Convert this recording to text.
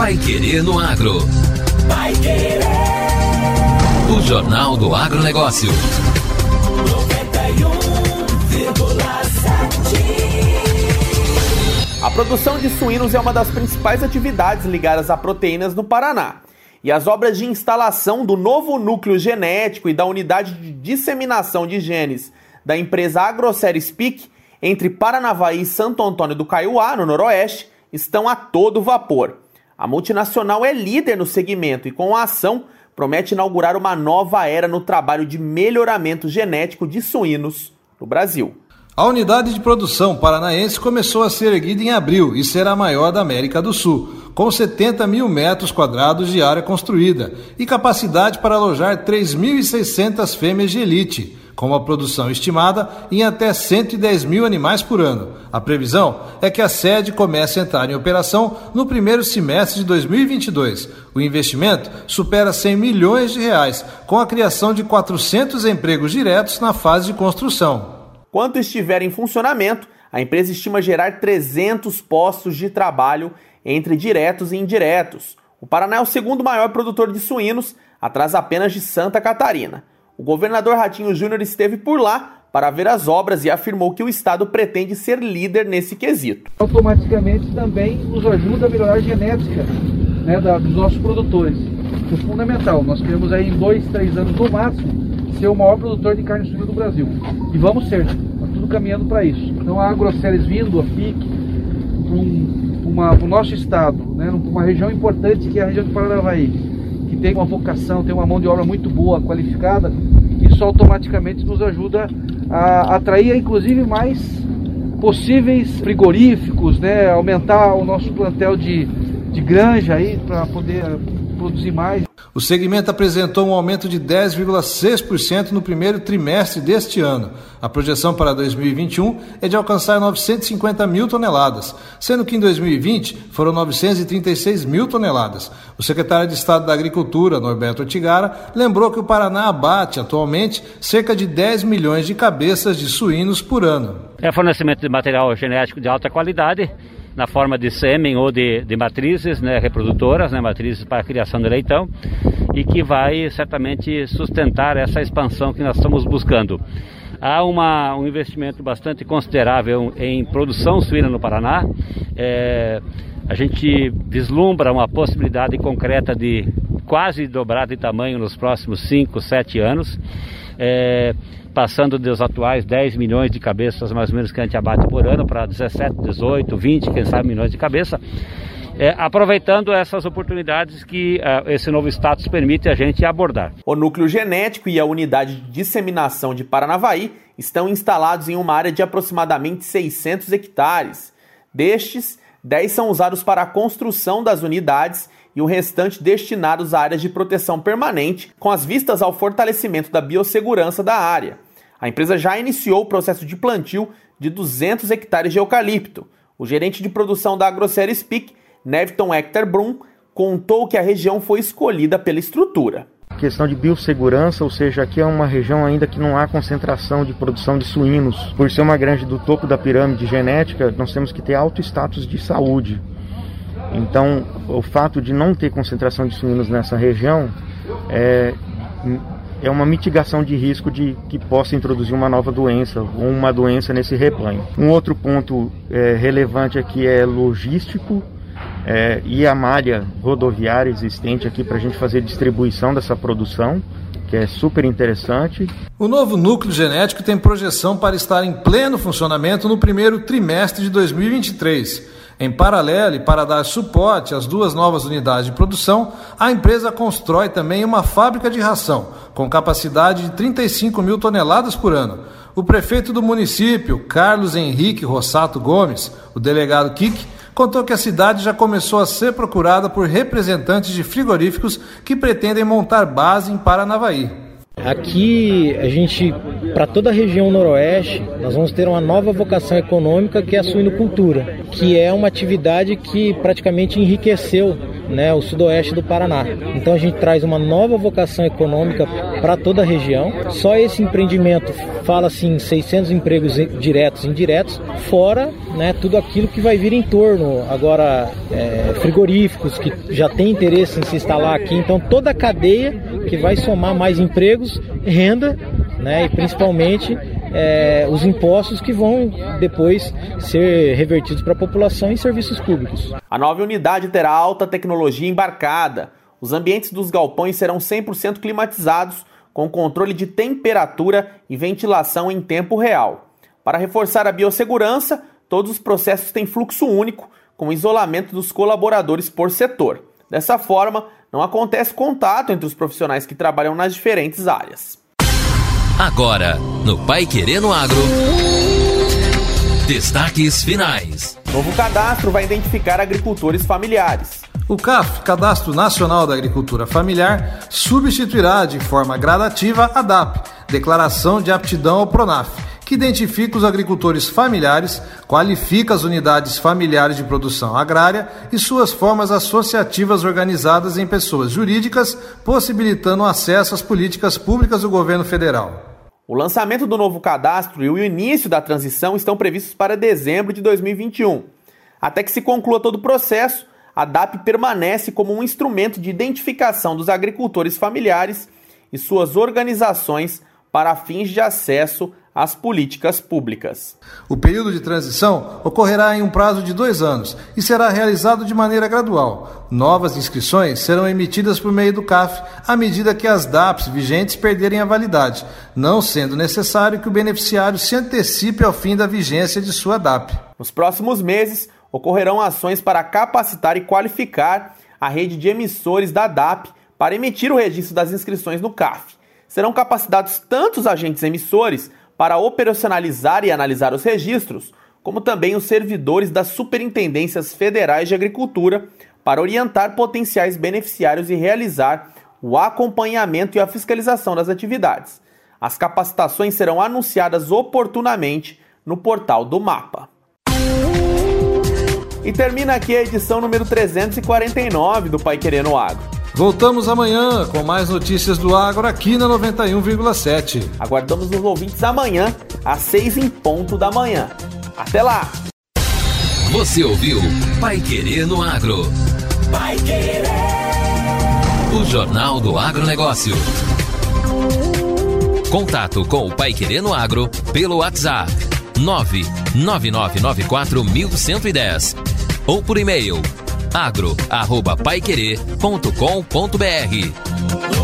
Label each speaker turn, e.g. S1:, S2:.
S1: Pai Querer no Agro. Pai Querer. O Jornal do Agronegócio. 91,7.
S2: A produção de suínos é uma das principais atividades ligadas a proteínas no Paraná. E as obras de instalação do novo núcleo genético e da unidade de disseminação de genes da empresa AgroSéries PIC entre Paranavaí e Santo Antônio do Caiuá, no Noroeste, estão a todo vapor. A multinacional é líder no segmento e, com a ação, promete inaugurar uma nova era no trabalho de melhoramento genético de suínos no Brasil.
S3: A unidade de produção paranaense começou a ser erguida em abril e será a maior da América do Sul, com 70 mil metros quadrados de área construída e capacidade para alojar 3.600 fêmeas de elite com uma produção estimada em até 110 mil animais por ano. A previsão é que a sede comece a entrar em operação no primeiro semestre de 2022. O investimento supera 100 milhões de reais, com a criação de 400 empregos diretos na fase de construção.
S2: Quando estiver em funcionamento, a empresa estima gerar 300 postos de trabalho entre diretos e indiretos. O Paraná é o segundo maior produtor de suínos, atrás apenas de Santa Catarina. O governador Ratinho Júnior esteve por lá para ver as obras e afirmou que o estado pretende ser líder nesse quesito.
S4: Automaticamente também nos ajuda a melhorar a genética né, da, dos nossos produtores. Isso é fundamental. Nós queremos aí em dois, três anos no máximo ser o maior produtor de carne suína do Brasil. E vamos ser. Está tudo caminhando para isso. Então a AgroSéries vindo, a FIC, para o nosso estado, né, uma região importante que é a região do Paranavaí que tem uma vocação, tem uma mão de obra muito boa, qualificada, isso automaticamente nos ajuda a atrair, inclusive, mais possíveis frigoríficos, né? aumentar o nosso plantel de, de granja aí para poder produzir mais.
S3: O segmento apresentou um aumento de 10,6% no primeiro trimestre deste ano. A projeção para 2021 é de alcançar 950 mil toneladas, sendo que em 2020 foram 936 mil toneladas. O secretário de Estado da Agricultura, Norberto Tigara, lembrou que o Paraná abate atualmente cerca de 10 milhões de cabeças de suínos por ano.
S5: É fornecimento de material genético de alta qualidade na forma de sêmen ou de, de matrizes né, reprodutoras, né, matrizes para a criação de leitão, e que vai certamente sustentar essa expansão que nós estamos buscando. Há uma, um investimento bastante considerável em produção suína no Paraná. É, a gente vislumbra uma possibilidade concreta de quase dobrar de tamanho nos próximos 5, 7 anos. É, passando dos atuais 10 milhões de cabeças mais ou menos que a gente abate por ano para 17, 18, 20, quem sabe milhões de cabeça. É, aproveitando essas oportunidades que uh, esse novo status permite a gente abordar.
S2: O núcleo genético e a unidade de disseminação de Paranavaí estão instalados em uma área de aproximadamente 600 hectares. Destes, 10 são usados para a construção das unidades e o restante destinados a áreas de proteção permanente, com as vistas ao fortalecimento da biossegurança da área. A empresa já iniciou o processo de plantio de 200 hectares de eucalipto. O gerente de produção da AgroSéries PIC, Nevton Hector Brum, contou que a região foi escolhida pela estrutura.
S6: Questão de biossegurança, ou seja, aqui é uma região ainda que não há concentração de produção de suínos. Por ser uma granja do topo da pirâmide genética, nós temos que ter alto status de saúde. Então, o fato de não ter concentração de suínos nessa região é, é uma mitigação de risco de que possa introduzir uma nova doença ou uma doença nesse rebanho. Um outro ponto é, relevante aqui é logístico é, e a malha rodoviária existente aqui para a gente fazer distribuição dessa produção que é super interessante.
S3: O novo núcleo genético tem projeção para estar em pleno funcionamento no primeiro trimestre de 2023. Em paralelo e para dar suporte às duas novas unidades de produção, a empresa constrói também uma fábrica de ração, com capacidade de 35 mil toneladas por ano. O prefeito do município, Carlos Henrique Rossato Gomes, o delegado Kik, contou que a cidade já começou a ser procurada por representantes de frigoríficos que pretendem montar base em Paranavaí.
S7: Aqui a gente, para toda a região noroeste, nós vamos ter uma nova vocação econômica que é a suinocultura, que é uma atividade que praticamente enriqueceu né, o sudoeste do Paraná. Então a gente traz uma nova vocação econômica para toda a região. Só esse empreendimento fala assim 600 empregos diretos e indiretos, fora né, tudo aquilo que vai vir em torno. Agora é, frigoríficos que já têm interesse em se instalar aqui. Então toda a cadeia que vai somar mais empregos, renda né, e principalmente é, os impostos que vão depois ser revertidos para a população em serviços públicos.
S2: A nova unidade terá alta tecnologia embarcada. Os ambientes dos galpões serão 100% climatizados, com controle de temperatura e ventilação em tempo real. Para reforçar a biossegurança, todos os processos têm fluxo único, com isolamento dos colaboradores por setor. Dessa forma, não acontece contato entre os profissionais que trabalham nas diferentes áreas.
S1: Agora, no Pai Querendo Agro. Destaques finais.
S2: Novo cadastro vai identificar agricultores familiares.
S3: O CAF, Cadastro Nacional da Agricultura Familiar, substituirá de forma gradativa a DAP, Declaração de Aptidão ao PRONAF, que identifica os agricultores familiares, qualifica as unidades familiares de produção agrária e suas formas associativas organizadas em pessoas jurídicas, possibilitando acesso às políticas públicas do governo federal.
S2: O lançamento do novo cadastro e o início da transição estão previstos para dezembro de 2021. Até que se conclua todo o processo, a DAP permanece como um instrumento de identificação dos agricultores familiares e suas organizações para fins de acesso às políticas públicas.
S3: O período de transição ocorrerá em um prazo de dois anos e será realizado de maneira gradual. Novas inscrições serão emitidas por meio do CAF à medida que as DAPs vigentes perderem a validade, não sendo necessário que o beneficiário se antecipe ao fim da vigência de sua DAP.
S2: Nos próximos meses, ocorrerão ações para capacitar e qualificar a rede de emissores da DAP para emitir o registro das inscrições no CAF. Serão capacitados tanto os agentes emissores para operacionalizar e analisar os registros, como também os servidores das superintendências federais de agricultura para orientar potenciais beneficiários e realizar o acompanhamento e a fiscalização das atividades. As capacitações serão anunciadas oportunamente no portal do MAPA. E termina aqui a edição número 349 do Pai Querendo Agro.
S3: Voltamos amanhã com mais notícias do agro aqui na 91,7.
S2: Aguardamos os ouvintes amanhã, às 6 em ponto da manhã. Até lá!
S1: Você ouviu Pai Querer no Agro. Pai Querer. O Jornal do Agronegócio. Contato com o Pai Querer no Agro pelo WhatsApp 999941110 ou por e-mail agro@paiquerer.com.br.